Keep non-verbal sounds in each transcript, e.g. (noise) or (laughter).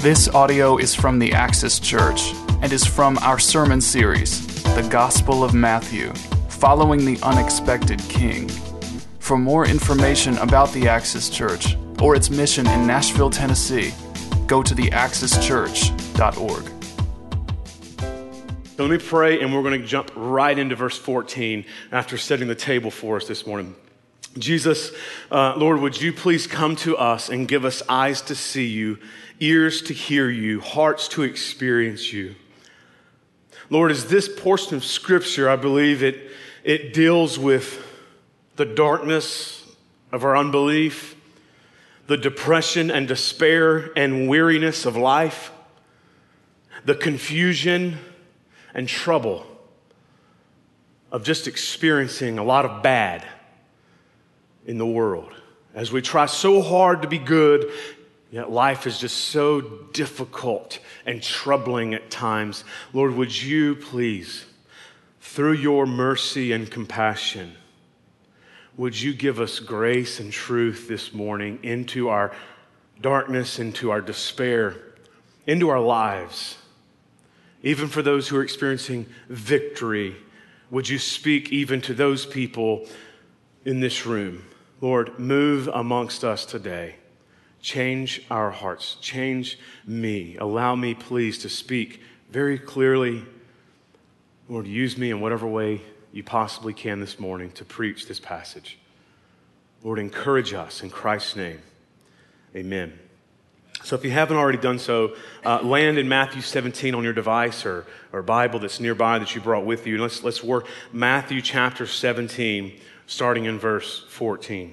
This audio is from the Axis Church and is from our sermon series, The Gospel of Matthew, Following the Unexpected King. For more information about the Axis Church or its mission in Nashville, Tennessee, go to theaxischurch.org. So let me pray, and we're going to jump right into verse 14 after setting the table for us this morning. Jesus, uh, Lord, would you please come to us and give us eyes to see you, ears to hear you, hearts to experience you. Lord, as this portion of Scripture, I believe it, it deals with the darkness of our unbelief, the depression and despair and weariness of life, the confusion and trouble of just experiencing a lot of bad in the world. As we try so hard to be good, yet life is just so difficult and troubling at times. Lord, would you please, through your mercy and compassion, would you give us grace and truth this morning into our darkness, into our despair, into our lives? Even for those who are experiencing victory, would you speak even to those people in this room? Lord, move amongst us today. Change our hearts. Change me. Allow me, please, to speak very clearly. Lord, use me in whatever way you possibly can this morning to preach this passage. Lord, encourage us in Christ's name. Amen. So, if you haven't already done so, uh, land in Matthew 17 on your device or, or Bible that's nearby that you brought with you. Let's, let's work Matthew chapter 17, starting in verse 14.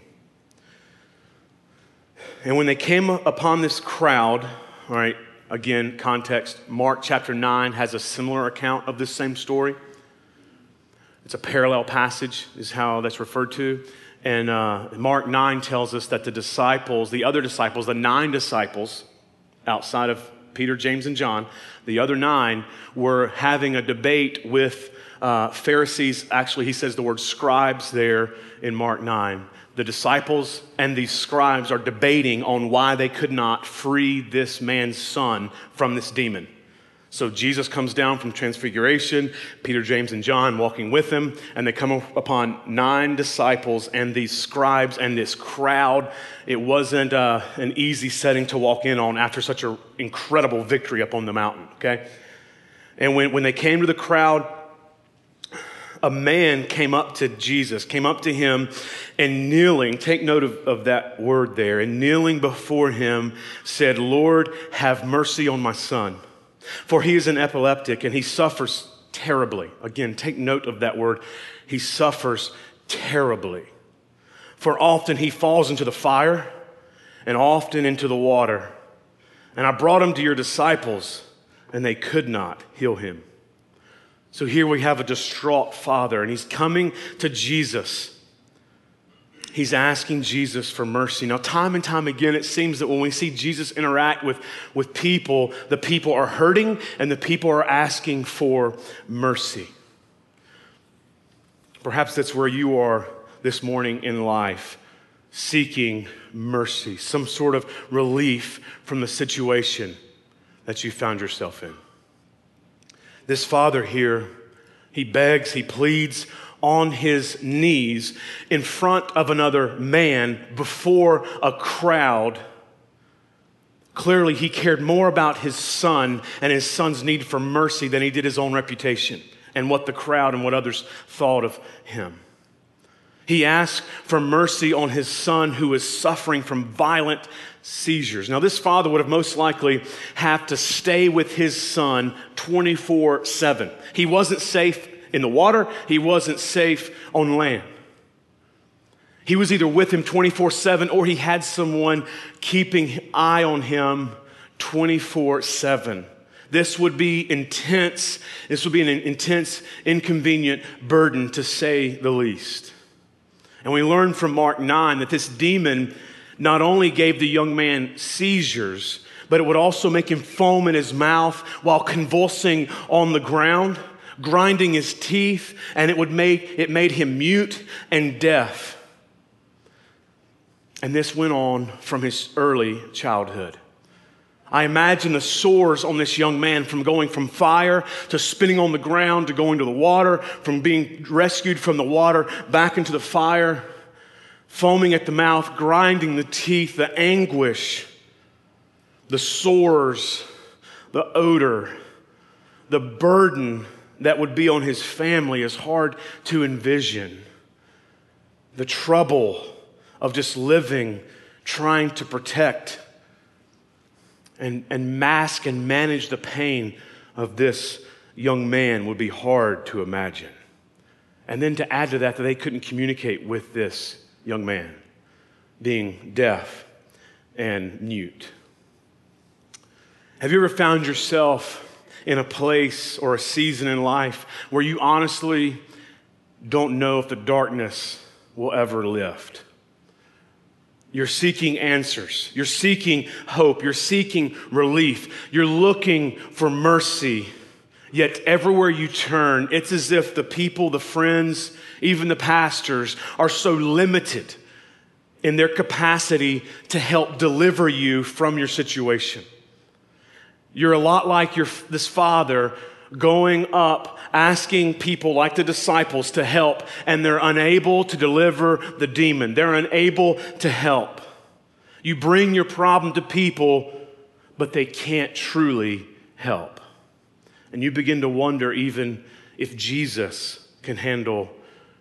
And when they came upon this crowd, all right, again, context, Mark chapter 9 has a similar account of this same story. It's a parallel passage, is how that's referred to. And uh, Mark 9 tells us that the disciples, the other disciples, the nine disciples outside of Peter, James, and John, the other nine were having a debate with uh, Pharisees. Actually, he says the word scribes there in Mark 9. The disciples and these scribes are debating on why they could not free this man's son from this demon. So Jesus comes down from Transfiguration, Peter, James, and John walking with him, and they come upon nine disciples and these scribes and this crowd. It wasn't uh, an easy setting to walk in on after such an incredible victory up on the mountain, okay? And when, when they came to the crowd, a man came up to Jesus, came up to him, and kneeling, take note of, of that word there, and kneeling before him said, Lord, have mercy on my son for he is an epileptic and he suffers terribly. Again, take note of that word. He suffers terribly. For often he falls into the fire and often into the water. And I brought him to your disciples, and they could not heal him. So here we have a distraught father, and he's coming to Jesus he's asking Jesus for mercy. Now, time and time again, it seems that when we see Jesus interact with, with people, the people are hurting and the people are asking for mercy. Perhaps that's where you are this morning in life, seeking mercy, some sort of relief from the situation that you found yourself in. This father here, he begs, he pleads on his knees in front of another man before a crowd. Clearly, he cared more about his son and his son's need for mercy than he did his own reputation and what the crowd and what others thought of him. He asked for mercy on his son who was suffering from violent seizures. Now, this father would have most likely have to stay with his son 24 7. He wasn't safe in the water, he wasn't safe on land. He was either with him 24 7 or he had someone keeping eye on him 24 7. This would be intense. This would be an intense, inconvenient burden to say the least. And we learn from Mark 9 that this demon not only gave the young man seizures, but it would also make him foam in his mouth while convulsing on the ground grinding his teeth, and it would make it made him mute and deaf. And this went on from his early childhood. I imagine the sores on this young man from going from fire to spinning on the ground to going to the water, from being rescued from the water back into the fire, foaming at the mouth, grinding the teeth, the anguish, the sores, the odor, the burden that would be on his family is hard to envision. The trouble of just living, trying to protect and, and mask and manage the pain of this young man would be hard to imagine. And then to add to that, that they couldn't communicate with this young man, being deaf and mute. Have you ever found yourself in a place or a season in life where you honestly don't know if the darkness will ever lift? You're seeking answers. You're seeking hope. You're seeking relief. You're looking for mercy. Yet everywhere you turn, it's as if the people, the friends, even the pastors are so limited in their capacity to help deliver you from your situation. You're a lot like your, this father going up asking people like the disciples to help, and they're unable to deliver the demon. They're unable to help. You bring your problem to people, but they can't truly help. And you begin to wonder even if Jesus can handle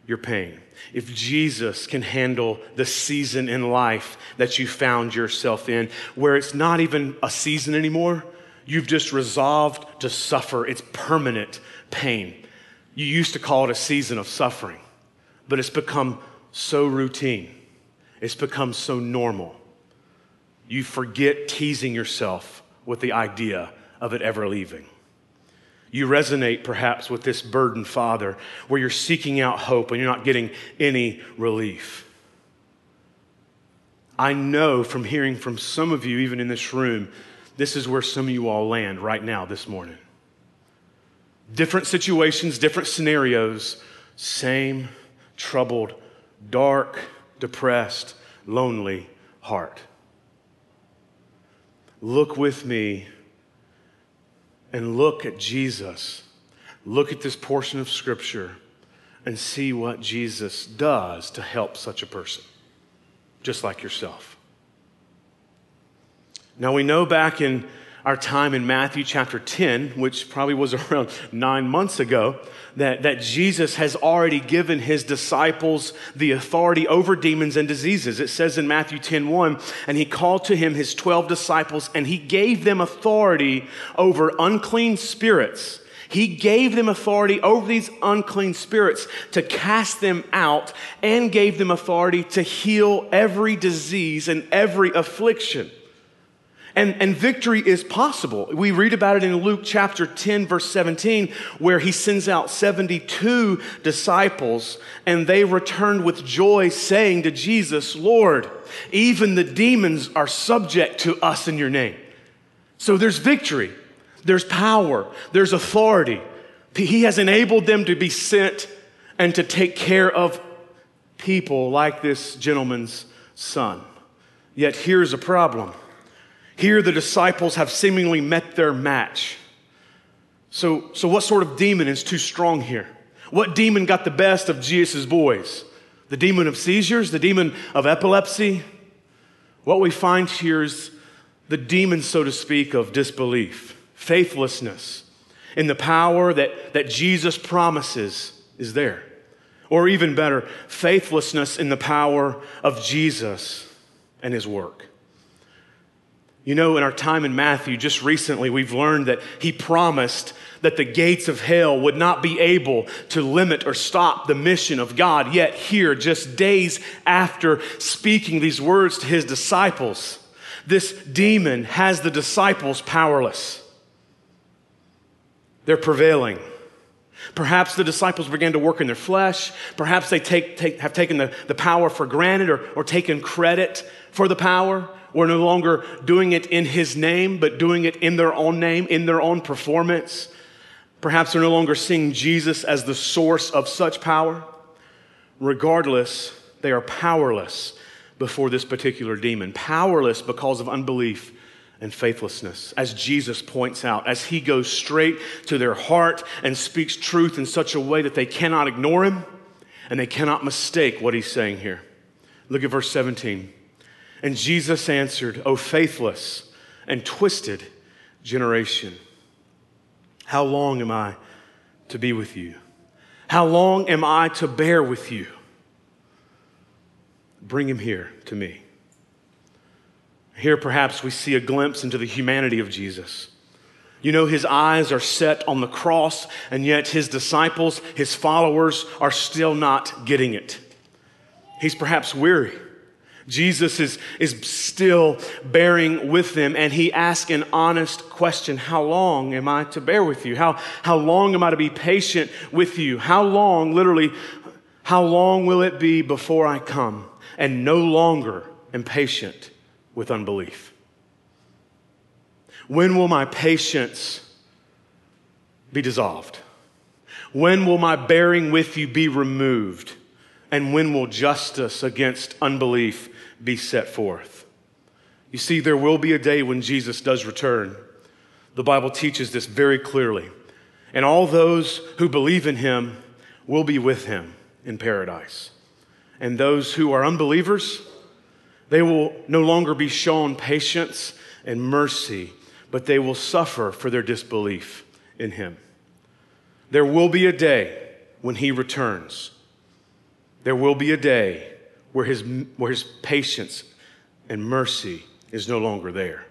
your pain, if Jesus can handle the season in life that you found yourself in, where it's not even a season anymore. You've just resolved to suffer. It's permanent pain. You used to call it a season of suffering, but it's become so routine. It's become so normal. You forget teasing yourself with the idea of it ever leaving. You resonate perhaps with this burdened father where you're seeking out hope and you're not getting any relief. I know from hearing from some of you, even in this room, this is where some of you all land right now this morning. Different situations, different scenarios, same troubled, dark, depressed, lonely heart. Look with me and look at Jesus. Look at this portion of Scripture and see what Jesus does to help such a person, just like yourself. Now, we know back in our time in Matthew chapter 10, which probably was (laughs) around nine months ago, that, that Jesus has already given his disciples the authority over demons and diseases. It says in Matthew 10 1, and he called to him his 12 disciples, and he gave them authority over unclean spirits. He gave them authority over these unclean spirits to cast them out and gave them authority to heal every disease and every affliction. And, and victory is possible. We read about it in Luke chapter 10, verse 17, where he sends out 72 disciples, and they returned with joy, saying to Jesus, Lord, even the demons are subject to us in your name. So there's victory, there's power, there's authority. He has enabled them to be sent and to take care of people like this gentleman's son. Yet here's a problem here, the disciples have seemingly met their match. So, so what sort of demon is too strong here? What demon got the best of Jesus' boys? The demon of seizures? The demon of epilepsy? What we find here is the demon, so to speak, of disbelief, faithlessness in the power that, that Jesus promises is there. Or even better, faithlessness in the power of Jesus and his work. You know, in our time in Matthew, just recently, we've learned that he promised that the gates of hell would not be able to limit or stop the mission of God. Yet, here, just days after speaking these words to his disciples, this demon has the disciples powerless. They're prevailing. Perhaps the disciples began to work in their flesh. Perhaps they take, take, have taken the, the power for granted or, or taken credit for the power. We're no longer doing it in His name, but doing it in their own name, in their own performance. Perhaps they're no longer seeing Jesus as the source of such power. Regardless, they are powerless before this particular demon, powerless because of unbelief and faithlessness, as Jesus points out, as he goes straight to their heart and speaks truth in such a way that they cannot ignore him and they cannot mistake what he's saying here. Look at verse 17. And Jesus answered, O faithless and twisted generation, how long am I to be with you? How long am I to bear with you? Bring him here to me. Here, perhaps, we see a glimpse into the humanity of Jesus. You know, his eyes are set on the cross, and yet his disciples, his followers, are still not getting it. He's perhaps weary. Jesus is, is still bearing with them, and he asks an honest question How long am I to bear with you? How, how long am I to be patient with you? How long, literally, how long will it be before I come and no longer am patient with unbelief? When will my patience be dissolved? When will my bearing with you be removed? And when will justice against unbelief be set forth? You see, there will be a day when Jesus does return. The Bible teaches this very clearly. And all those who believe in him will be with him in paradise. And those who are unbelievers, they will no longer be shown patience and mercy, but they will suffer for their disbelief in him. There will be a day when he returns. There will be a day where his, where his patience and mercy is no longer there.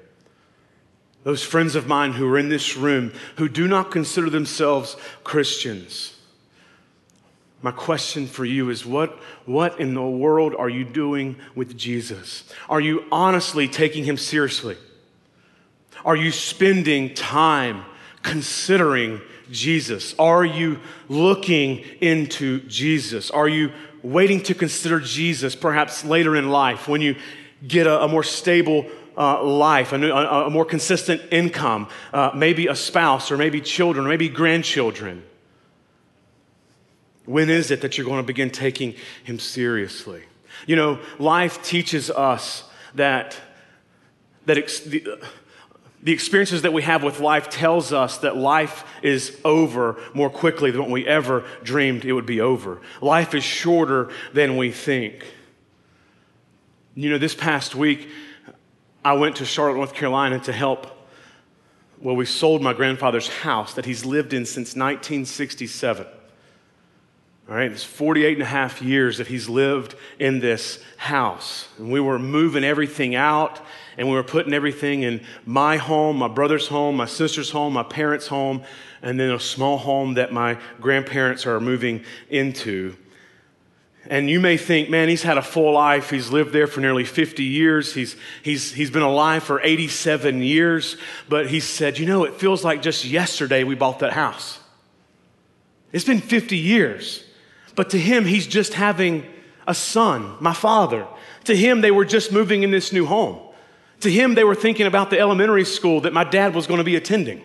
Those friends of mine who are in this room who do not consider themselves Christians, my question for you is what, what in the world are you doing with Jesus? Are you honestly taking him seriously? Are you spending time considering Jesus? Are you looking into Jesus? Are you waiting to consider Jesus perhaps later in life when you get a, a more stable uh, life, a, a, a, more consistent income, uh, maybe a spouse, or maybe children, or maybe grandchildren? When is it that you're going to begin taking him seriously? You know, life teaches us that, that ex- the, the experiences that we have with life tells us that life is over more quickly than what we ever dreamed it would be over. Life is shorter than we think. You know, this past week, I went to Charlotte, North Carolina to help. Well, we sold my grandfather's house that he's lived in since 1967. All right, it's 48 and a half years that he's lived in this house. And we were moving everything out and we were putting everything in my home, my brother's home, my sister's home, my parents' home, and then a small home that my grandparents are moving into. And you may think, man, he's had a full life. He's lived there for nearly 50 years. He's, he's, he's been alive for 87 years. But he said, you know, it feels like just yesterday we bought that house. It's been 50 years. But to him, he's just having a son, my father. To him, they were just moving in this new home. To him, they were thinking about the elementary school that my dad was going to be attending.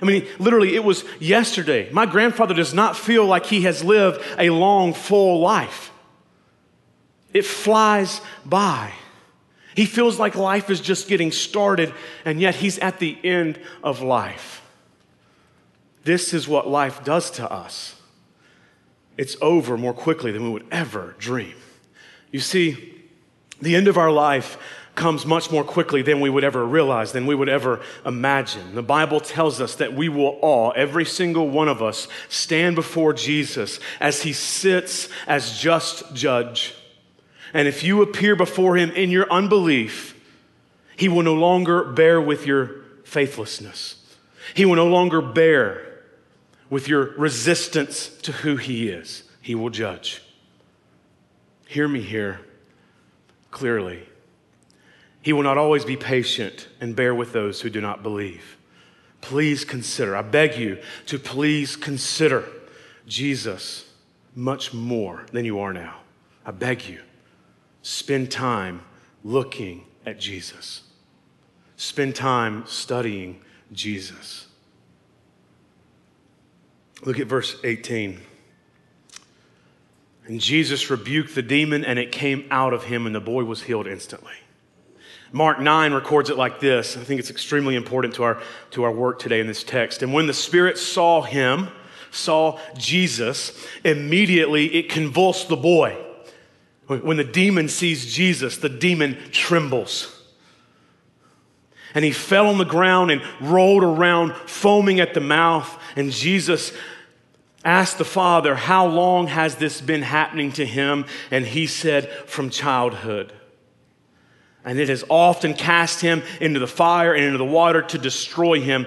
I mean, literally, it was yesterday. My grandfather does not feel like he has lived a long, full life. It flies by. He feels like life is just getting started, and yet he's at the end of life. This is what life does to us. It's over more quickly than we would ever dream. You see, the end of our life comes much more quickly than we would ever realize, than we would ever imagine. The Bible tells us that we will all, every single one of us, stand before Jesus as he sits as just judge. And if you appear before him in your unbelief, he will no longer bear with your faithlessness. He will no longer bear with your resistance to who he is. He will judge. Hear me here clearly. He will not always be patient and bear with those who do not believe. Please consider, I beg you to please consider Jesus much more than you are now. I beg you, spend time looking at Jesus, spend time studying Jesus. Look at verse 18. And Jesus rebuked the demon, and it came out of him, and the boy was healed instantly. Mark 9 records it like this. I think it's extremely important to our, to our work today in this text. And when the Spirit saw him, saw Jesus, immediately it convulsed the boy. When the demon sees Jesus, the demon trembles. And he fell on the ground and rolled around, foaming at the mouth. And Jesus asked the father, How long has this been happening to him? And he said, From childhood. And it has often cast him into the fire and into the water to destroy him.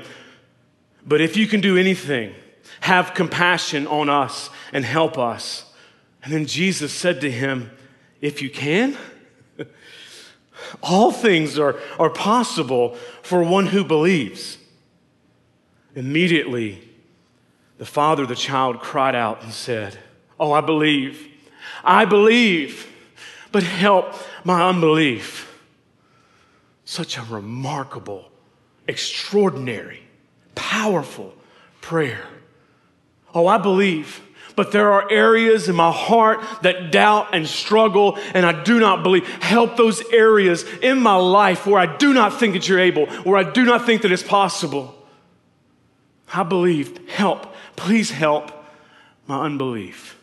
But if you can do anything, have compassion on us and help us. And then Jesus said to him, If you can, (laughs) all things are, are possible for one who believes. Immediately, the father of the child cried out and said, Oh, I believe. I believe, but help my unbelief. Such a remarkable, extraordinary, powerful prayer. Oh, I believe. But there are areas in my heart that doubt and struggle, and I do not believe. Help those areas in my life where I do not think that you're able, where I do not think that it's possible. I believe. Help. Please help my unbelief.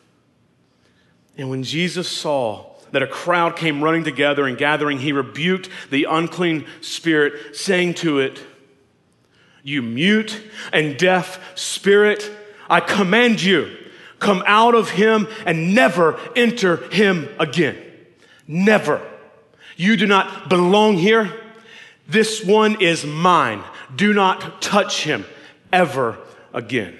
And when Jesus saw that a crowd came running together and gathering, he rebuked the unclean spirit, saying to it, You mute and deaf spirit, I command you, come out of him and never enter him again. Never. You do not belong here. This one is mine. Do not touch him ever again.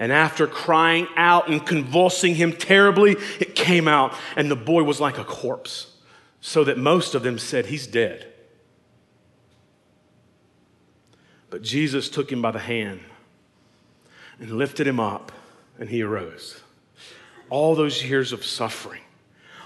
And after crying out and convulsing him terribly, it came out, and the boy was like a corpse, so that most of them said, He's dead. But Jesus took him by the hand and lifted him up, and he arose. All those years of suffering,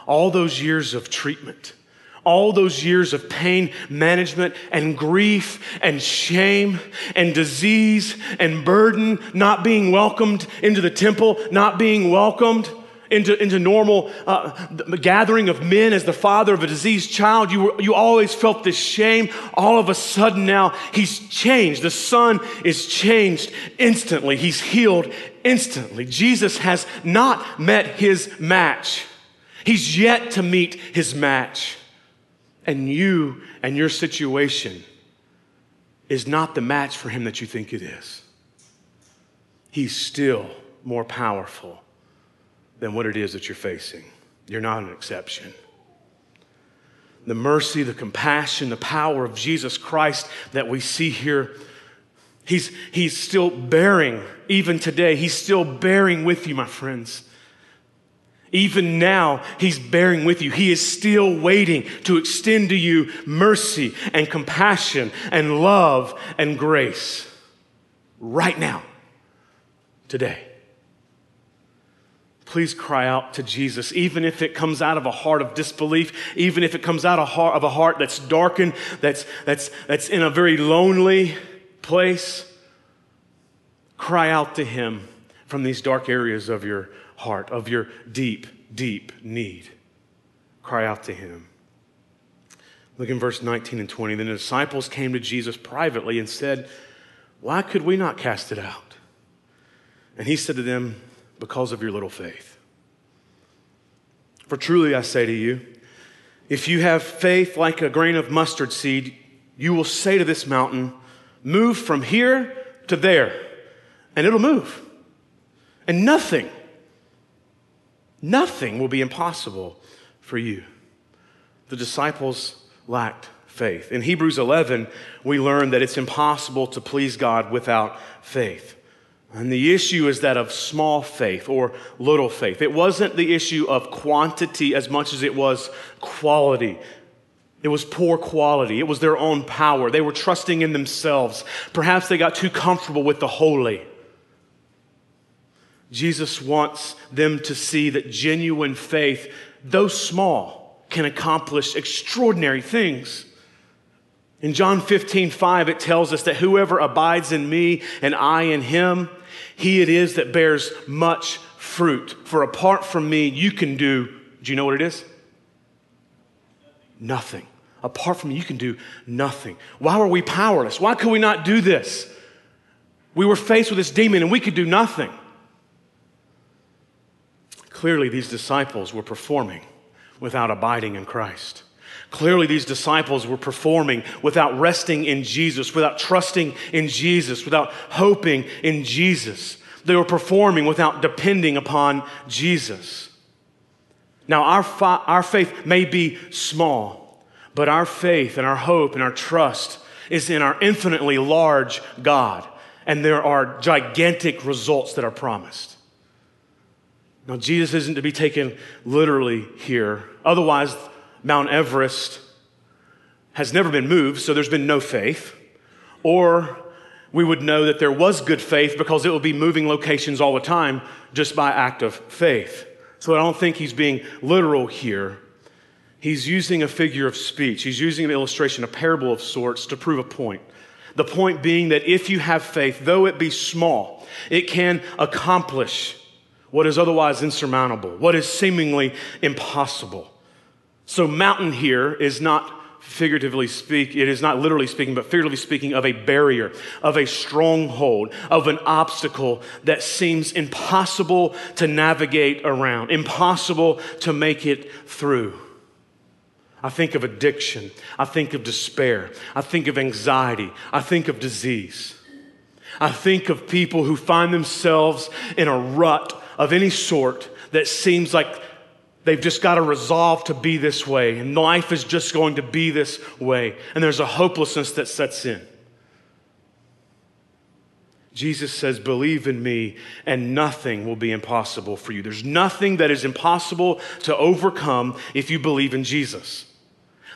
all those years of treatment, all those years of pain management and grief and shame and disease and burden, not being welcomed into the temple, not being welcomed into, into normal uh, gathering of men as the father of a diseased child. You, were, you always felt this shame. All of a sudden now, he's changed. The son is changed instantly. He's healed instantly. Jesus has not met his match. He's yet to meet his match. And you and your situation is not the match for him that you think it is. He's still more powerful than what it is that you're facing. You're not an exception. The mercy, the compassion, the power of Jesus Christ that we see here, he's, he's still bearing, even today, he's still bearing with you, my friends. Even now, He's bearing with you. He is still waiting to extend to you mercy and compassion and love and grace. Right now, today. Please cry out to Jesus, even if it comes out of a heart of disbelief, even if it comes out of a heart that's darkened, that's, that's, that's in a very lonely place. Cry out to Him from these dark areas of your heart, of your deep, deep need. Cry out to him. Look in verse 19 and 20. Then the disciples came to Jesus privately and said, Why could we not cast it out? And he said to them, Because of your little faith. For truly I say to you, if you have faith like a grain of mustard seed, you will say to this mountain, Move from here to there, and it'll move. And nothing Nothing will be impossible for you. The disciples lacked faith. In Hebrews 11, we learn that it's impossible to please God without faith. And the issue is that of small faith or little faith. It wasn't the issue of quantity as much as it was quality. It was poor quality. It was their own power. They were trusting in themselves. Perhaps they got too comfortable with the holy. Jesus wants them to see that genuine faith, though small, can accomplish extraordinary things. In John 15, 5, it tells us that whoever abides in me and I in him, he it is that bears much fruit. For apart from me, you can do, do you know what it is? Nothing. Apart from me, you can do nothing. Why were we powerless? Why could we not do this? We were faced with this demon and we could do nothing. Clearly, these disciples were performing without abiding in Christ. Clearly, these disciples were performing without resting in Jesus, without trusting in Jesus, without hoping in Jesus. They were performing without depending upon Jesus. Now, our, our faith may be small, but our faith and our hope and our trust is in our infinitely large God, and there are gigantic results that are promised. Now, Jesus isn't to be taken literally here. Otherwise, Mount Everest has never been moved, so there's been no faith. Or we would know that there was good faith because it would be moving locations all the time just by act of faith. So I don't think he's being literal here. He's using a figure of speech, he's using an illustration, a parable of sorts to prove a point. The point being that if you have faith, though it be small, it can accomplish what is otherwise insurmountable, what is seemingly impossible. So, mountain here is not figuratively speak, it is not literally speaking, but figuratively speaking of a barrier, of a stronghold, of an obstacle that seems impossible to navigate around, impossible to make it through. I think of addiction. I think of despair. I think of anxiety. I think of disease. I think of people who find themselves in a rut of any sort that seems like They've just got to resolve to be this way, and life is just going to be this way. And there's a hopelessness that sets in. Jesus says, Believe in me, and nothing will be impossible for you. There's nothing that is impossible to overcome if you believe in Jesus.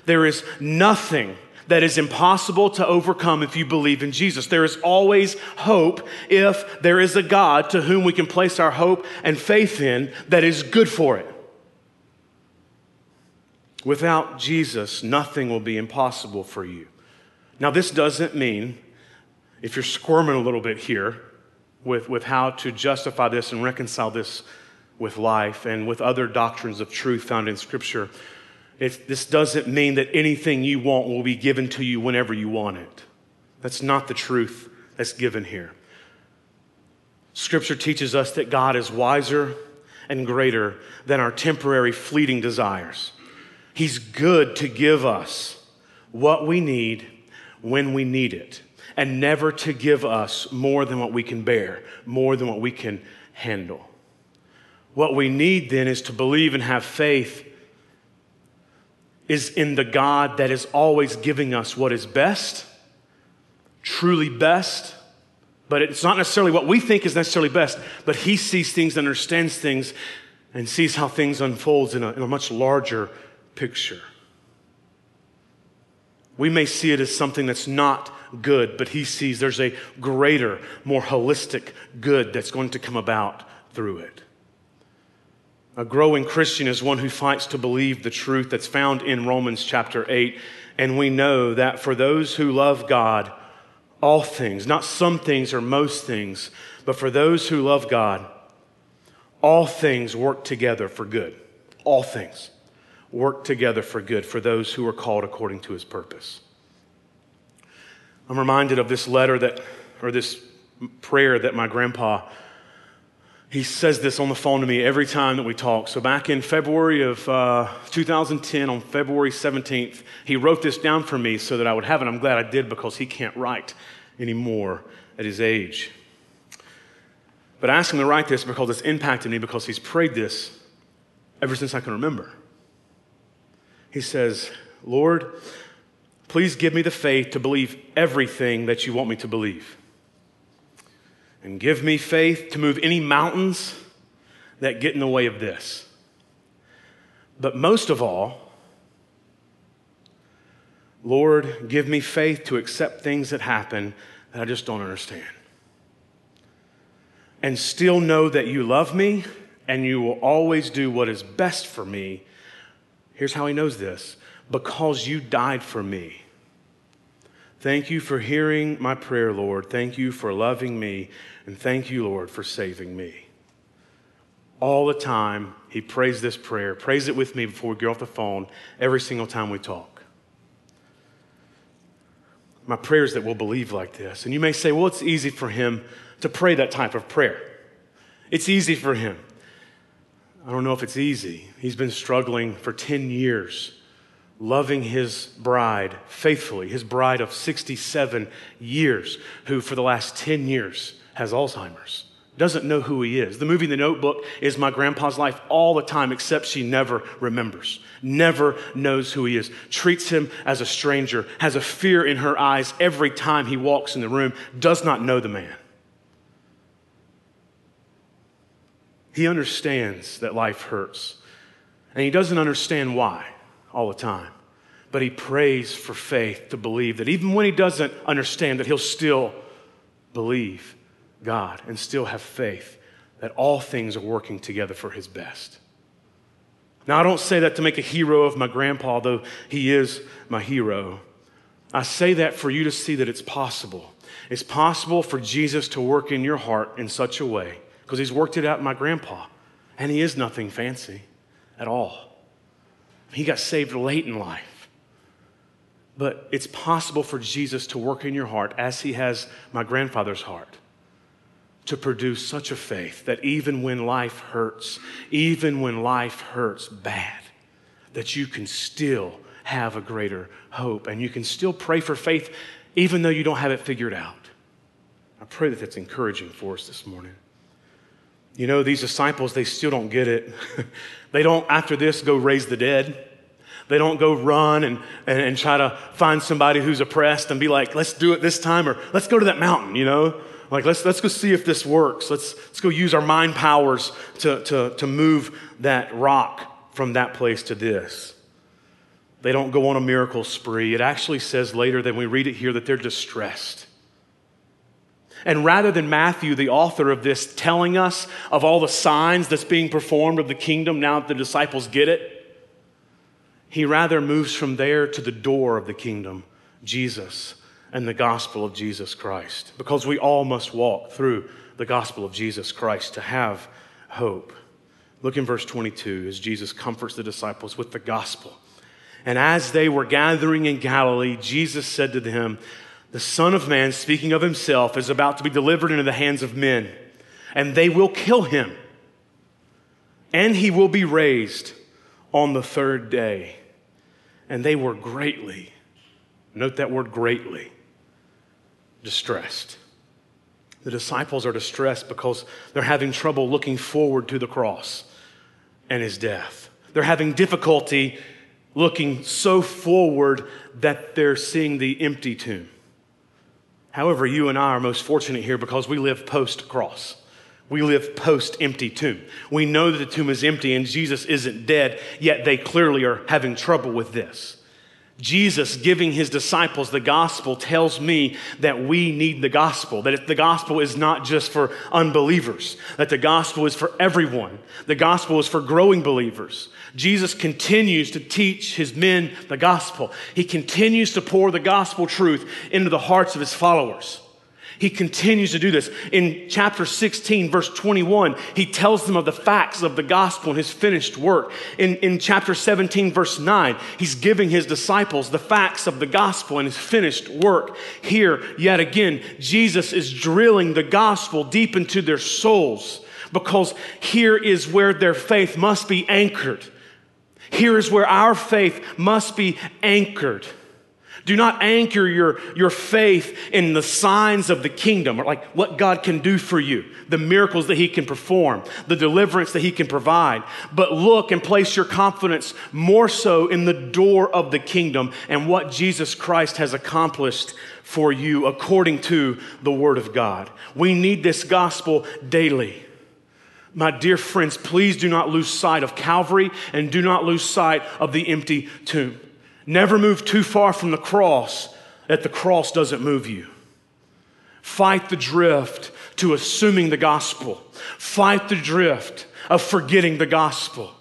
There is nothing that is impossible to overcome if you believe in Jesus. There is always hope if there is a God to whom we can place our hope and faith in that is good for it. Without Jesus, nothing will be impossible for you. Now, this doesn't mean, if you're squirming a little bit here with, with how to justify this and reconcile this with life and with other doctrines of truth found in Scripture, this doesn't mean that anything you want will be given to you whenever you want it. That's not the truth that's given here. Scripture teaches us that God is wiser and greater than our temporary, fleeting desires. He's good to give us what we need when we need it, and never to give us more than what we can bear, more than what we can handle. What we need then is to believe and have faith is in the God that is always giving us what is best, truly best, but it's not necessarily what we think is necessarily best, but He sees things, understands things, and sees how things unfolds in a, in a much larger picture. We may see it as something that's not good, but he sees there's a greater, more holistic good that's going to come about through it. A growing Christian is one who fights to believe the truth that's found in Romans chapter 8. And we know that for those who love God, all things, not some things or most things, but for those who love God, all things work together for good. All things work together for good for those who are called according to his purpose. I'm reminded of this letter that, or this prayer that my grandpa, he says this on the phone to me every time that we talk. So back in February of uh, 2010, on February 17th, he wrote this down for me so that I would have it. I'm glad I did because he can't write anymore at his age. But I asked him to write this because it's impacted me because he's prayed this ever since I can remember. He says, Lord, please give me the faith to believe everything that you want me to believe. And give me faith to move any mountains that get in the way of this. But most of all, Lord, give me faith to accept things that happen that I just don't understand. And still know that you love me and you will always do what is best for me Here's how he knows this because you died for me. Thank you for hearing my prayer, Lord. Thank you for loving me. And thank you, Lord, for saving me. All the time, he prays this prayer, prays it with me before we get off the phone, every single time we talk. My prayer is that we'll believe like this. And you may say, well, it's easy for him to pray that type of prayer. It's easy for him. I don't know if it's easy. He's been struggling for 10 years, loving his bride faithfully, his bride of 67 years, who for the last 10 years has Alzheimer's doesn't know who he is. The movie The Notebook is my grandpa's life all the time, except she never remembers, never knows who he is, treats him as a stranger, has a fear in her eyes every time he walks in the room, does not know the man. He understands that life hurts, and he doesn't understand why all the time. But he prays for faith to believe that even when he doesn't understand, that he'll still believe God and still have faith that all things are working together for his best. Now, I don't say that to make a hero of my grandpa, though he is my hero. I say that for you to see that it's possible. It's possible for Jesus to work in your heart in such a way, because he's worked it out in my grandpa, and he is nothing fancy at all. He got saved late in life. But it's possible for Jesus to work in your heart as he has my grandfather's heart to produce such a faith that even when life hurts, even when life hurts bad, that you can still have a greater hope and you can still pray for faith even though you don't have it figured out. I pray that that's encouraging for us this morning. You know, these disciples, they still don't get it. (laughs) they don't, after this, go raise the dead. They don't go run and, and, and, try to find somebody who's oppressed and be like, let's do it this time, or let's go to that mountain, you know? Like, let's, let's go see if this works. Let's, let's go use our mind powers to, to, to move that rock from that place to this. They don't go on a miracle spree. It actually says later that we read it here that they're distressed. And rather than Matthew, the author of this, telling us of all the signs that's being performed of the kingdom now that the disciples get it, he rather moves from there to the door of the kingdom, Jesus and the gospel of Jesus Christ, because we all must walk through the gospel of Jesus Christ to have hope. Look in verse 22 as Jesus comforts the disciples with the gospel. And as they were gathering in Galilee, Jesus said to them, The Son of Man, speaking of himself, is about to be delivered into the hands of men, and they will kill him, and he will be raised on the third day. And they were greatly, note that word greatly, distressed. The disciples are distressed because they're having trouble looking forward to the cross and his death. They're having difficulty looking so forward that they're seeing the empty tomb. However, you and I are most fortunate here because we live post cross. We live post empty tomb. We know that the tomb is empty and Jesus isn't dead, yet they clearly are having trouble with this. Jesus giving his disciples the gospel tells me that we need the gospel, that the gospel is not just for unbelievers, that the gospel is for everyone. The gospel is for growing believers. Jesus continues to teach his men the gospel. He continues to pour the gospel truth into the hearts of his followers. He continues to do this. In chapter 16, verse 21, he tells them of the facts of the gospel and his finished work. In, in chapter 17, verse 9, he's giving his disciples the facts of the gospel and his finished work. Here, yet again, Jesus is drilling the gospel deep into their souls because here is where their faith must be anchored. Here is where our faith must be anchored. Do not anchor your, your faith in the signs of the kingdom, or like what God can do for you, the miracles that He can perform, the deliverance that He can provide. But look and place your confidence more so in the door of the kingdom and what Jesus Christ has accomplished for you according to the Word of God. We need this gospel daily. My dear friends, please do not lose sight of Calvary and do not lose sight of the empty tomb. Never move too far from the cross that the cross doesn't move you. Fight the drift to assuming the gospel. Fight the drift of forgetting the gospel.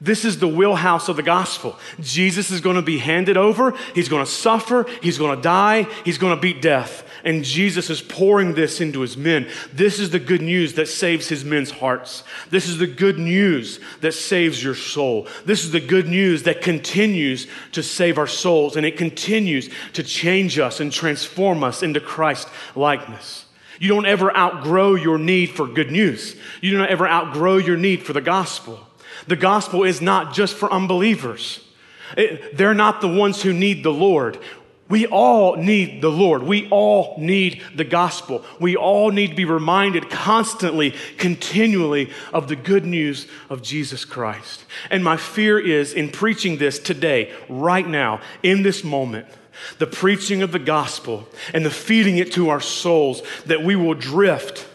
This is the wheelhouse of the gospel. Jesus is going to be handed over. He's going to suffer. He's going to die. He's going to beat death. And Jesus is pouring this into his men. This is the good news that saves his men's hearts. This is the good news that saves your soul. This is the good news that continues to save our souls and it continues to change us and transform us into Christ likeness. You don't ever outgrow your need for good news. You don't ever outgrow your need for the gospel. The gospel is not just for unbelievers. It, they're not the ones who need the Lord. We all need the Lord. We all need the gospel. We all need to be reminded constantly, continually of the good news of Jesus Christ. And my fear is in preaching this today, right now, in this moment, the preaching of the gospel and the feeding it to our souls, that we will drift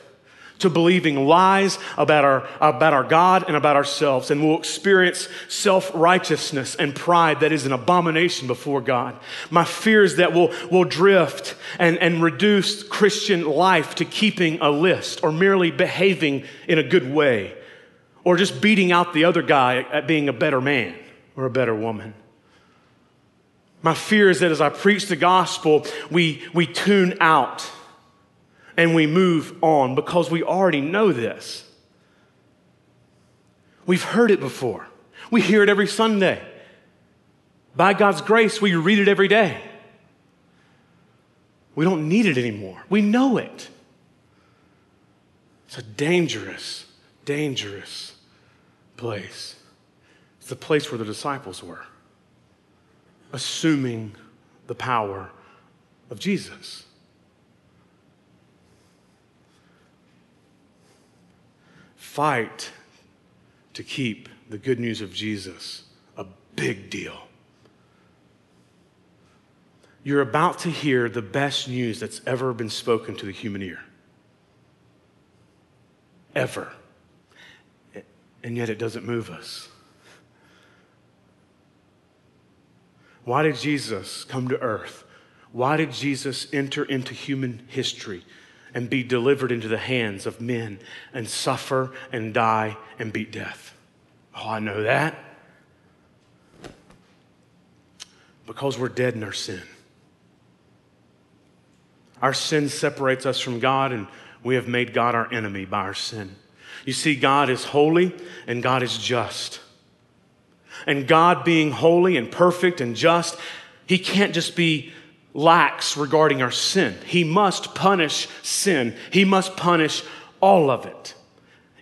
to believing lies about our, about our God and about ourselves, and we'll experience self righteousness and pride that is an abomination before God. My fear is that we'll, we'll drift and, and reduce Christian life to keeping a list or merely behaving in a good way or just beating out the other guy at being a better man or a better woman. My fear is that as I preach the gospel, we, we tune out and we move on because we already know this. We've heard it before, we hear it every Sunday. By God's grace, we read it every day. We don't need it anymore. We know it. It's a dangerous, dangerous place. It's the place where the disciples were, assuming the power of Jesus. Fight to keep the good news of Jesus a big deal. You're about to hear the best news that's ever been spoken to the human ear. Ever. And yet it doesn't move us. Why did Jesus come to earth? Why did Jesus enter into human history? And be delivered into the hands of men and suffer and die and beat death. Oh, I know that. Because we're dead in our sin. Our sin separates us from God, and we have made God our enemy by our sin. You see, God is holy and God is just. And God being holy and perfect and just, He can't just be lax regarding our sin. He must punish sin, He must punish all of it.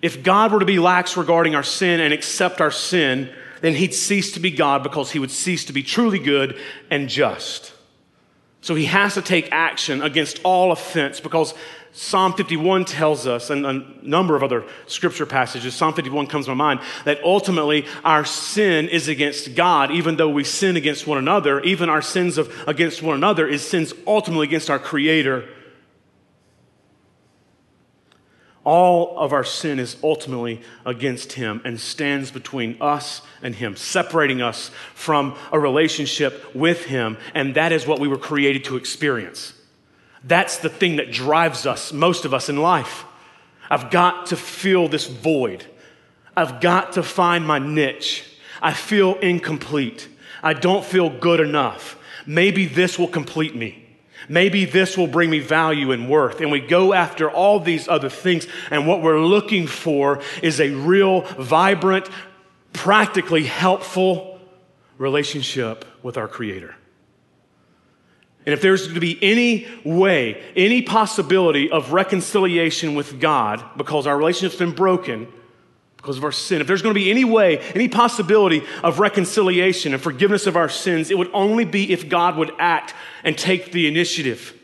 If God were to be lax regarding our sin and accept our sin, then He'd cease to be God because He would cease to be truly good and just. So He has to take action against all offense because Psalm 51 tells us, and a number of other scripture passages, Psalm 51 comes to my mind, that ultimately our sin is against God, even though we sin against one another. Even our sins of, against one another is sins ultimately against our Creator. All of our sin is ultimately against Him and stands between us and Him, separating us from a relationship with Him. And that is what we were created to experience. That's the thing that drives us, most of us in life. I've got to fill this void. I've got to find my niche. I feel incomplete. I don't feel good enough. Maybe this will complete me. Maybe this will bring me value and worth. And we go after all these other things. And what we're looking for is a real, vibrant, practically helpful relationship with our Creator. And if there's going to be any way, any possibility of reconciliation with God because our relationship's been broken because of our sin, if there's going to be any way, any possibility of reconciliation and forgiveness of our sins, it would only be if God would act and take the initiative.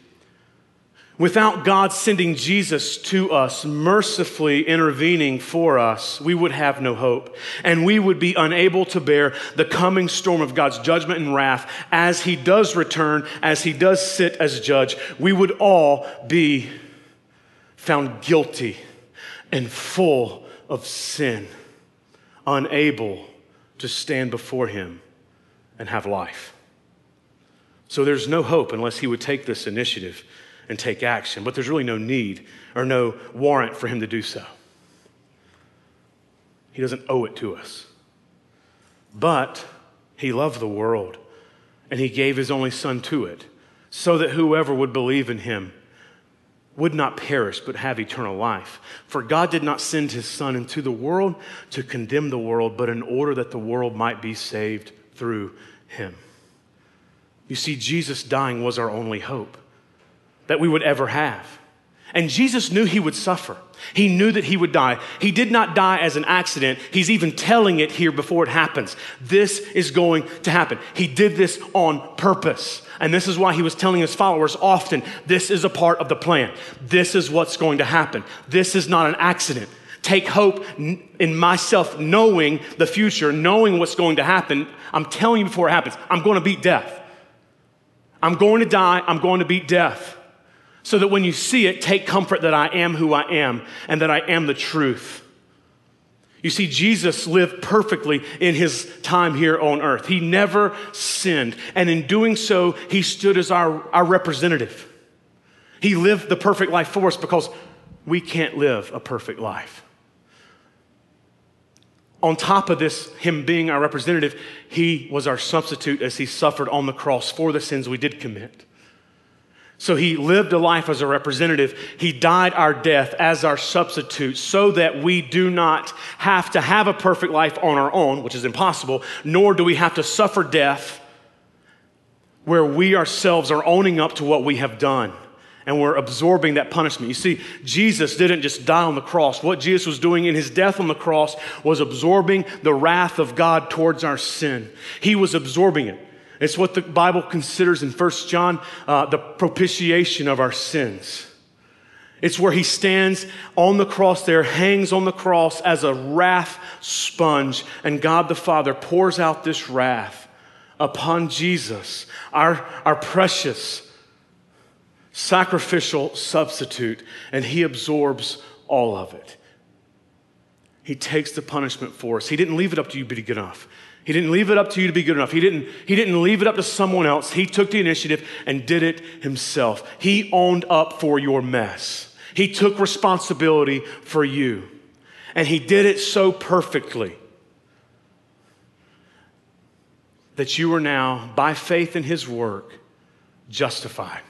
Without God sending Jesus to us, mercifully intervening for us, we would have no hope. And we would be unable to bear the coming storm of God's judgment and wrath as He does return, as He does sit as judge. We would all be found guilty and full of sin, unable to stand before Him and have life. So there's no hope unless He would take this initiative and take action, but there's really no need or no warrant for him to do so. He doesn't owe it to us. But he loved the world, and he gave his only Son to it, so that whoever would believe in him would not perish, but have eternal life. For God did not send his Son into the world to condemn the world, but in order that the world might be saved through him. You see, Jesus dying was our only hope that we would ever have. And Jesus knew he would suffer. He knew that he would die. He did not die as an accident. He's even telling it here before it happens. This is going to happen. He did this on purpose. And this is why he was telling his followers often this is a part of the plan. This is what's going to happen. This is not an accident. Take hope in myself knowing the future, knowing what's going to happen. I'm telling you before it happens, I'm going to beat death. I'm going to die. I'm going to beat death so that when you see it, take comfort that I am who I am and that I am the truth. You see, Jesus lived perfectly in his time here on earth. He never sinned. And in doing so, he stood as our, our representative. He lived the perfect life for us because we can't live a perfect life. On top of this, him being our representative, he was our substitute as he suffered on the cross for the sins we did commit. So he lived a life as a representative. He died our death as our substitute so that we do not have to have a perfect life on our own, which is impossible, nor do we have to suffer death where we ourselves are owning up to what we have done and we're absorbing that punishment. You see, Jesus didn't just die on the cross. What Jesus was doing in his death on the cross was absorbing the wrath of God towards our sin. He was absorbing it. It's what the Bible considers in 1 John uh, the propitiation of our sins. It's where he stands on the cross there, hangs on the cross as a wrath sponge, and God the Father pours out this wrath upon Jesus, our, our precious sacrificial substitute, and he absorbs all of it. He takes the punishment for us. He didn't leave it up to you to good enough. He didn't leave it up to you to be good enough. He didn't, he didn't leave it up to someone else. He took the initiative and did it himself. He owned up for your mess. He took responsibility for you. And he did it so perfectly that you are now, by faith in his work, justified.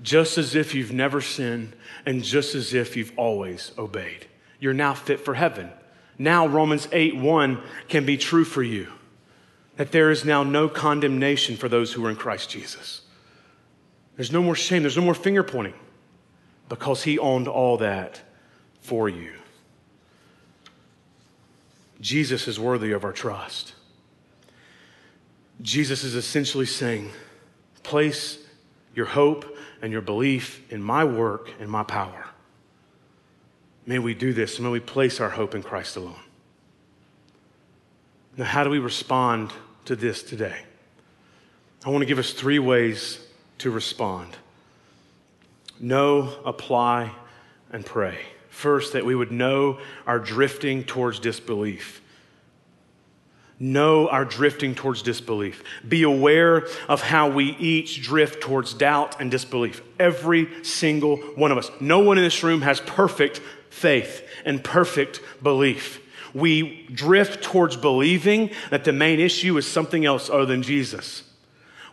Just as if you've never sinned and just as if you've always obeyed. You're now fit for heaven. Now, Romans 8 1 can be true for you that there is now no condemnation for those who are in Christ Jesus. There's no more shame, there's no more finger pointing because He owned all that for you. Jesus is worthy of our trust. Jesus is essentially saying, place your hope and your belief in my work and my power. May we do this. May we place our hope in Christ alone. Now, how do we respond to this today? I want to give us three ways to respond know, apply, and pray. First, that we would know our drifting towards disbelief. Know our drifting towards disbelief. Be aware of how we each drift towards doubt and disbelief. Every single one of us. No one in this room has perfect faith and perfect belief. We drift towards believing that the main issue is something else other than Jesus.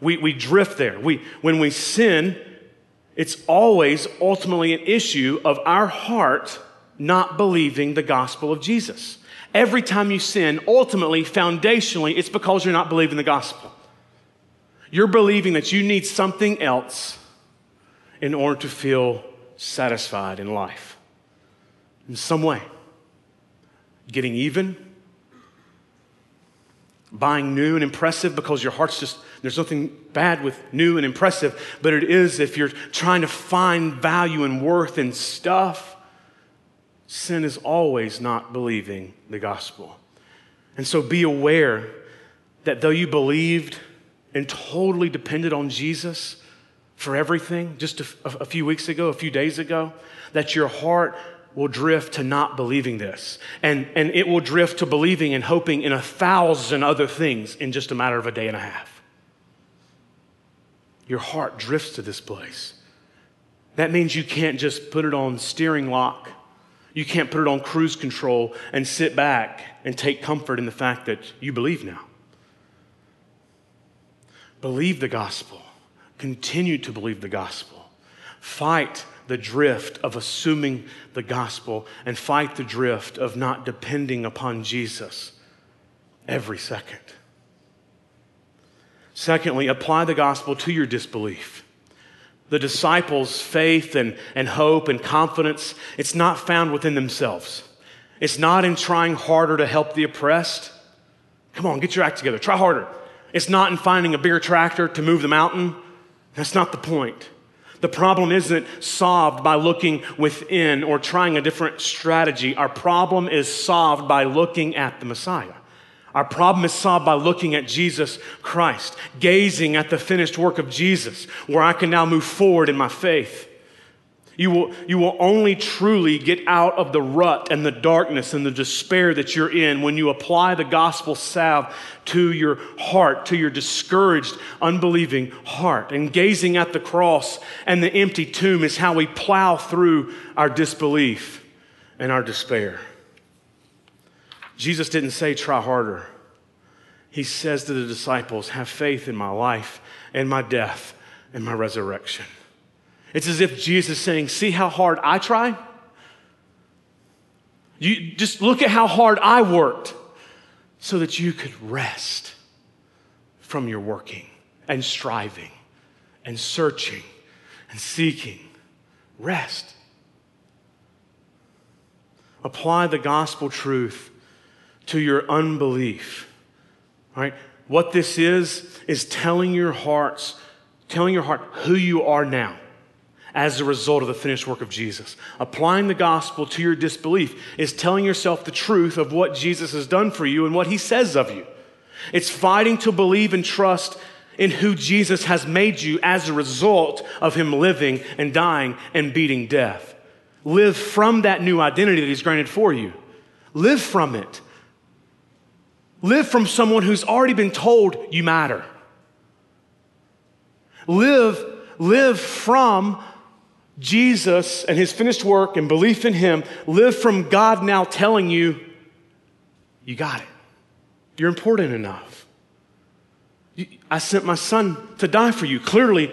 We, we drift there. We, when we sin, it's always ultimately an issue of our heart not believing the gospel of Jesus. Every time you sin, ultimately, foundationally, it's because you're not believing the gospel. You're believing that you need something else in order to feel satisfied in life in some way. Getting even, buying new and impressive because your heart's just, there's nothing bad with new and impressive, but it is if you're trying to find value and worth in stuff. Sin is always not believing the gospel. And so be aware that though you believed and totally depended on Jesus for everything just a, a few weeks ago, a few days ago, that your heart will drift to not believing this. And, and it will drift to believing and hoping in a thousand other things in just a matter of a day and a half. Your heart drifts to this place. That means you can't just put it on steering lock. You can't put it on cruise control and sit back and take comfort in the fact that you believe now. Believe the gospel. Continue to believe the gospel. Fight the drift of assuming the gospel and fight the drift of not depending upon Jesus every second. Secondly, apply the gospel to your disbelief. The disciples' faith and, and hope and confidence, it's not found within themselves. It's not in trying harder to help the oppressed. Come on, get your act together. Try harder. It's not in finding a bigger tractor to move the mountain. That's not the point. The problem isn't solved by looking within or trying a different strategy. Our problem is solved by looking at the Messiah. Our problem is solved by looking at Jesus Christ, gazing at the finished work of Jesus, where I can now move forward in my faith. You will, you will only truly get out of the rut and the darkness and the despair that you're in when you apply the gospel salve to your heart, to your discouraged, unbelieving heart. And gazing at the cross and the empty tomb is how we plow through our disbelief and our despair. Jesus didn't say, try harder. He says to the disciples, have faith in my life and my death and my resurrection. It's as if Jesus is saying, See how hard I try? You just look at how hard I worked so that you could rest from your working and striving and searching and seeking. Rest. Apply the gospel truth to your unbelief. Right? What this is, is telling your hearts, telling your heart who you are now as a result of the finished work of Jesus. Applying the gospel to your disbelief is telling yourself the truth of what Jesus has done for you and what he says of you. It's fighting to believe and trust in who Jesus has made you as a result of him living and dying and beating death. Live from that new identity that he's granted for you. Live from it. Live from someone who's already been told you matter. Live, live from Jesus and his finished work and belief in him live from God now telling you, you got it. You're important enough. I sent my son to die for you. Clearly,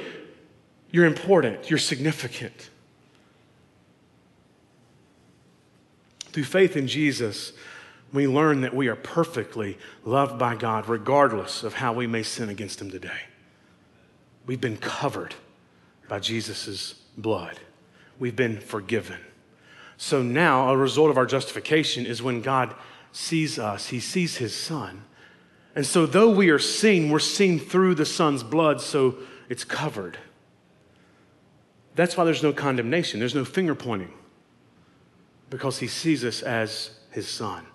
you're important, you're significant. Through faith in Jesus, we learn that we are perfectly loved by God, regardless of how we may sin against Him today. We've been covered by Jesus' blood. We've been forgiven. So now, a result of our justification is when God sees us, He sees His Son. And so, though we are seen, we're seen through the Son's blood, so it's covered. That's why there's no condemnation, there's no finger pointing, because He sees us as His Son.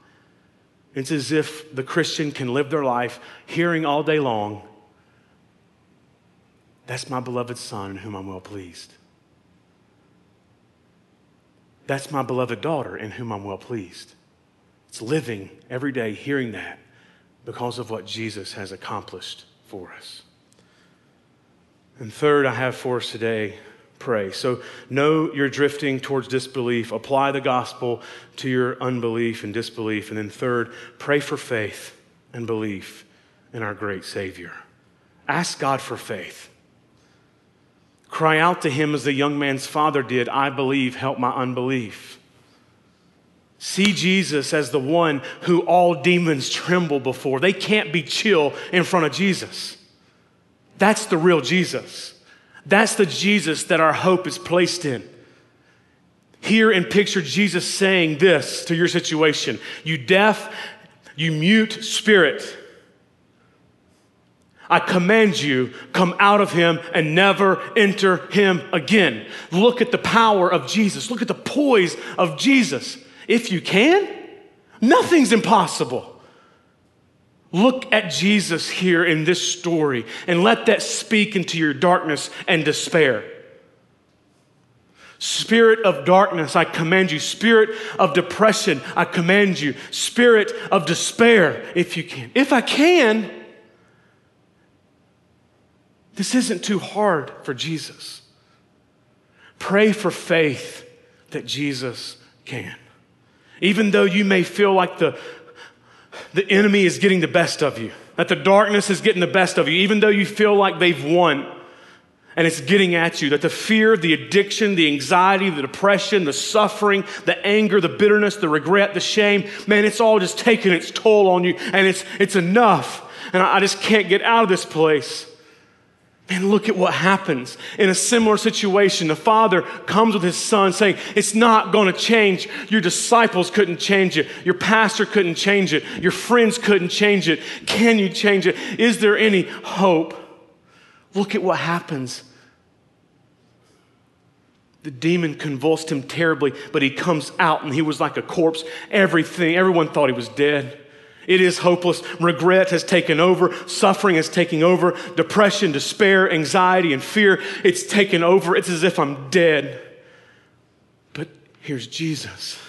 It's as if the Christian can live their life hearing all day long, That's my beloved Son in whom I'm well pleased. That's my beloved daughter in whom I'm well pleased. It's living every day hearing that because of what Jesus has accomplished for us. And third, I have for us today pray. So know you're drifting towards disbelief. Apply the gospel to your unbelief and disbelief. And then third, pray for faith and belief in our great Savior. Ask God for faith. Cry out to him as the young man's father did I believe, help my unbelief. See Jesus as the one who all demons tremble before. They can't be chill in front of Jesus. That's the real Jesus. That's the Jesus that our hope is placed in. Hear and picture Jesus saying this to your situation You deaf, you mute spirit. I command you, come out of him and never enter him again. Look at the power of Jesus. Look at the poise of Jesus. If you can, nothing's impossible. Look at Jesus here in this story and let that speak into your darkness and despair. Spirit of darkness, I command you. Spirit of depression, I command you. Spirit of despair, if you can. If I can, this isn't too hard for Jesus. Pray for faith that Jesus can. Even though you may feel like the, the enemy is getting the best of you, that the darkness is getting the best of you, even though you feel like they've won and it's getting at you. That the fear, the addiction, the anxiety, the depression, the suffering, the anger, the bitterness, the regret, the shame, man, it's all just taking its toll on you and it's, it's enough. And I, I just can't get out of this place. Man, look at what happens in a similar situation. The father comes with his son saying, It's not going to change. Your disciples couldn't change it. Your pastor couldn't change it. Your friends couldn't change it. Can you change it? Is there any hope? Look at what happens. The demon convulsed him terribly, but he comes out and he was like a corpse. Everything, everyone thought he was dead. It is hopeless. Regret has taken over. Suffering is taking over. Depression, despair, anxiety, and fear, it's taken over. It's as if I'm dead. But here's Jesus.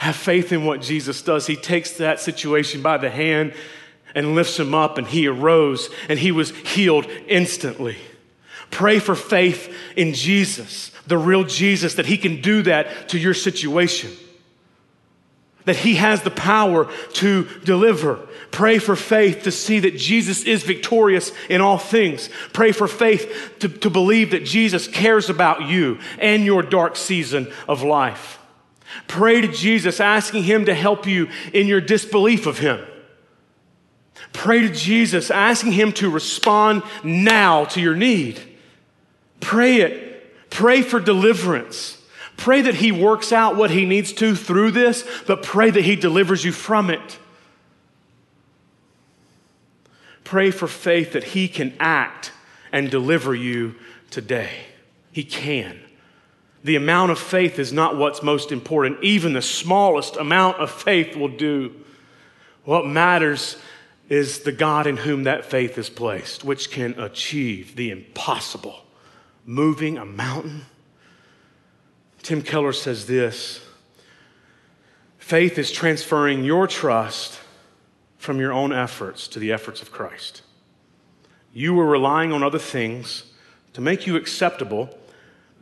Have faith in what Jesus does. He takes that situation by the hand and lifts him up, and he arose and he was healed instantly. Pray for faith in Jesus, the real Jesus, that he can do that to your situation, that he has the power to deliver. Pray for faith to see that Jesus is victorious in all things. Pray for faith to, to believe that Jesus cares about you and your dark season of life. Pray to Jesus, asking him to help you in your disbelief of him. Pray to Jesus, asking Him to respond now to your need. Pray it. Pray for deliverance. Pray that He works out what He needs to through this, but pray that He delivers you from it. Pray for faith that He can act and deliver you today. He can. The amount of faith is not what's most important. Even the smallest amount of faith will do. What matters is the God in whom that faith is placed, which can achieve the impossible, moving a mountain. Tim Keller says this faith is transferring your trust from your own efforts to the efforts of Christ. You were relying on other things to make you acceptable,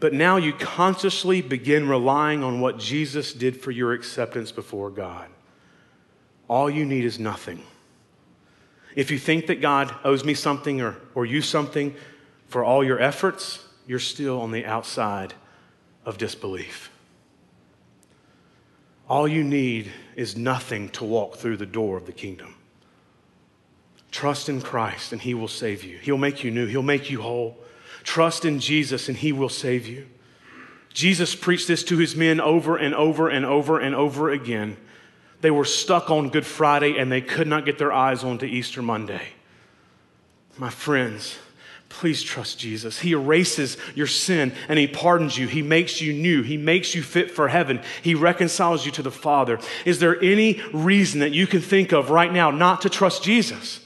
but now you consciously begin relying on what Jesus did for your acceptance before God. All you need is nothing. If you think that God owes me something or, or you something for all your efforts, you're still on the outside of disbelief. All you need is nothing to walk through the door of the kingdom. Trust in Christ and He will save you. He'll make you new, He'll make you whole. Trust in Jesus and He will save you. Jesus preached this to His men over and over and over and over again. They were stuck on Good Friday and they could not get their eyes onto Easter Monday. My friends, please trust Jesus. He erases your sin and He pardons you. He makes you new. He makes you fit for heaven. He reconciles you to the Father. Is there any reason that you can think of right now not to trust Jesus?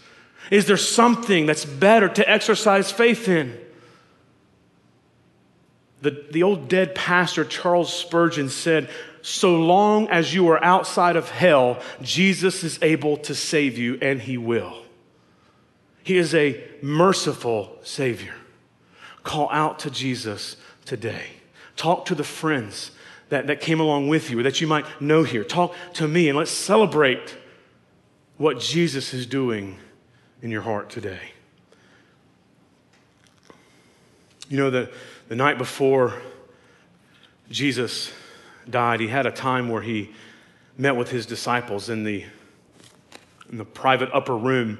Is there something that's better to exercise faith in? The, the old dead pastor Charles Spurgeon said, so long as you are outside of hell, Jesus is able to save you, and He will. He is a merciful Savior. Call out to Jesus today. Talk to the friends that, that came along with you or that you might know here. Talk to me, and let's celebrate what Jesus is doing in your heart today. You know, the, the night before Jesus died, he had a time where he met with his disciples in the, in the private upper room,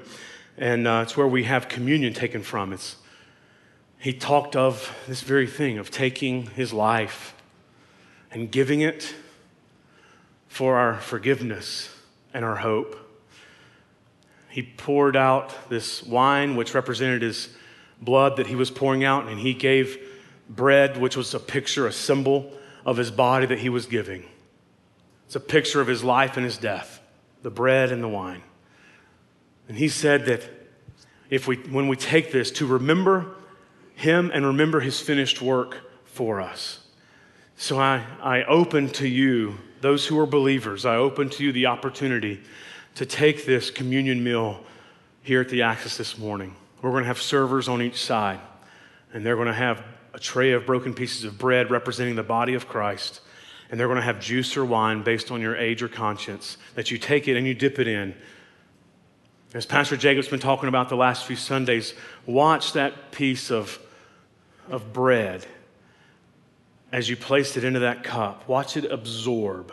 and uh, it's where we have communion taken from. It's, he talked of this very thing of taking his life and giving it for our forgiveness and our hope. He poured out this wine, which represented his blood that he was pouring out, and he gave bread, which was a picture, a symbol of his body that he was giving. It's a picture of his life and his death, the bread and the wine. And he said that if we, when we take this, to remember him and remember his finished work for us. So I, I open to you, those who are believers, I open to you the opportunity to take this communion meal here at the Axis this morning. We're going to have servers on each side, and they're going to have a tray of broken pieces of bread representing the body of Christ, and they're going to have juice or wine based on your age or conscience, that you take it and you dip it in. As Pastor Jacob's been talking about the last few Sundays, watch that piece of, of bread as you placed it into that cup. Watch it absorb.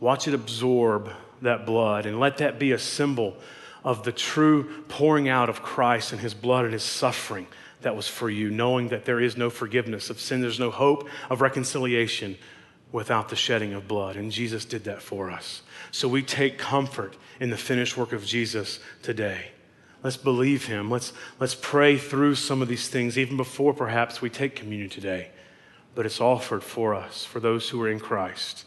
Watch it absorb that blood and let that be a symbol of the true pouring out of Christ and his blood and his suffering that was for you, knowing that there is no forgiveness of sin, there's no hope of reconciliation without the shedding of blood. And Jesus did that for us. So we take comfort in the finished work of Jesus today. Let's believe him. Let's, let's pray through some of these things, even before perhaps we take communion today. But it's offered for us, for those who are in Christ.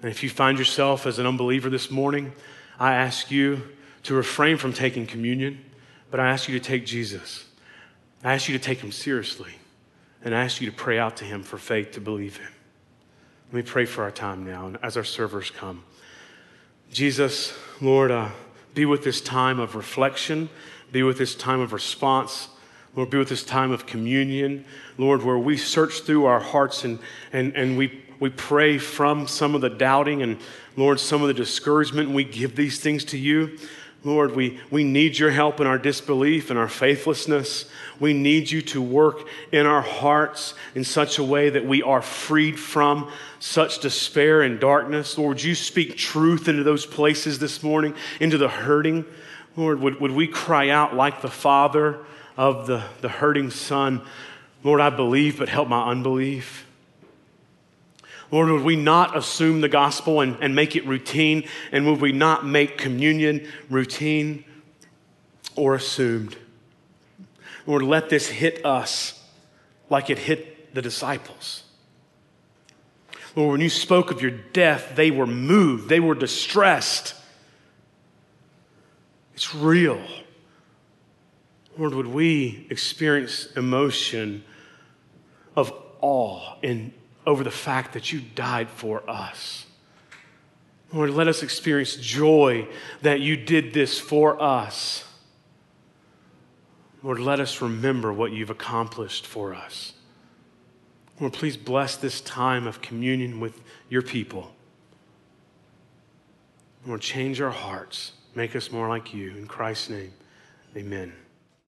And if you find yourself as an unbeliever this morning, I ask you to refrain from taking communion, but I ask you to take Jesus. I ask you to take him seriously, and I ask you to pray out to him for faith to believe him. Let me pray for our time now, and as our servers come. Jesus, Lord, uh, be with this time of reflection, be with this time of response. Lord, be with this time of communion, Lord, where we search through our hearts and, and, and we, we pray from some of the doubting and, Lord, some of the discouragement, and we give these things to you. Lord, we, we need your help in our disbelief and our faithlessness. We need you to work in our hearts in such a way that we are freed from such despair and darkness. Lord, you speak truth into those places this morning, into the hurting. Lord, would, would we cry out like the father of the, the hurting son? Lord, I believe, but help my unbelief. Lord, would we not assume the gospel and, and make it routine? And would we not make communion routine or assumed? Lord, let this hit us like it hit the disciples. Lord, when you spoke of your death, they were moved, they were distressed. It's real. Lord, would we experience emotion of awe and over the fact that you died for us. Lord, let us experience joy that you did this for us. Lord, let us remember what you've accomplished for us. Lord, please bless this time of communion with your people. Lord, change our hearts. Make us more like you. In Christ's name, amen.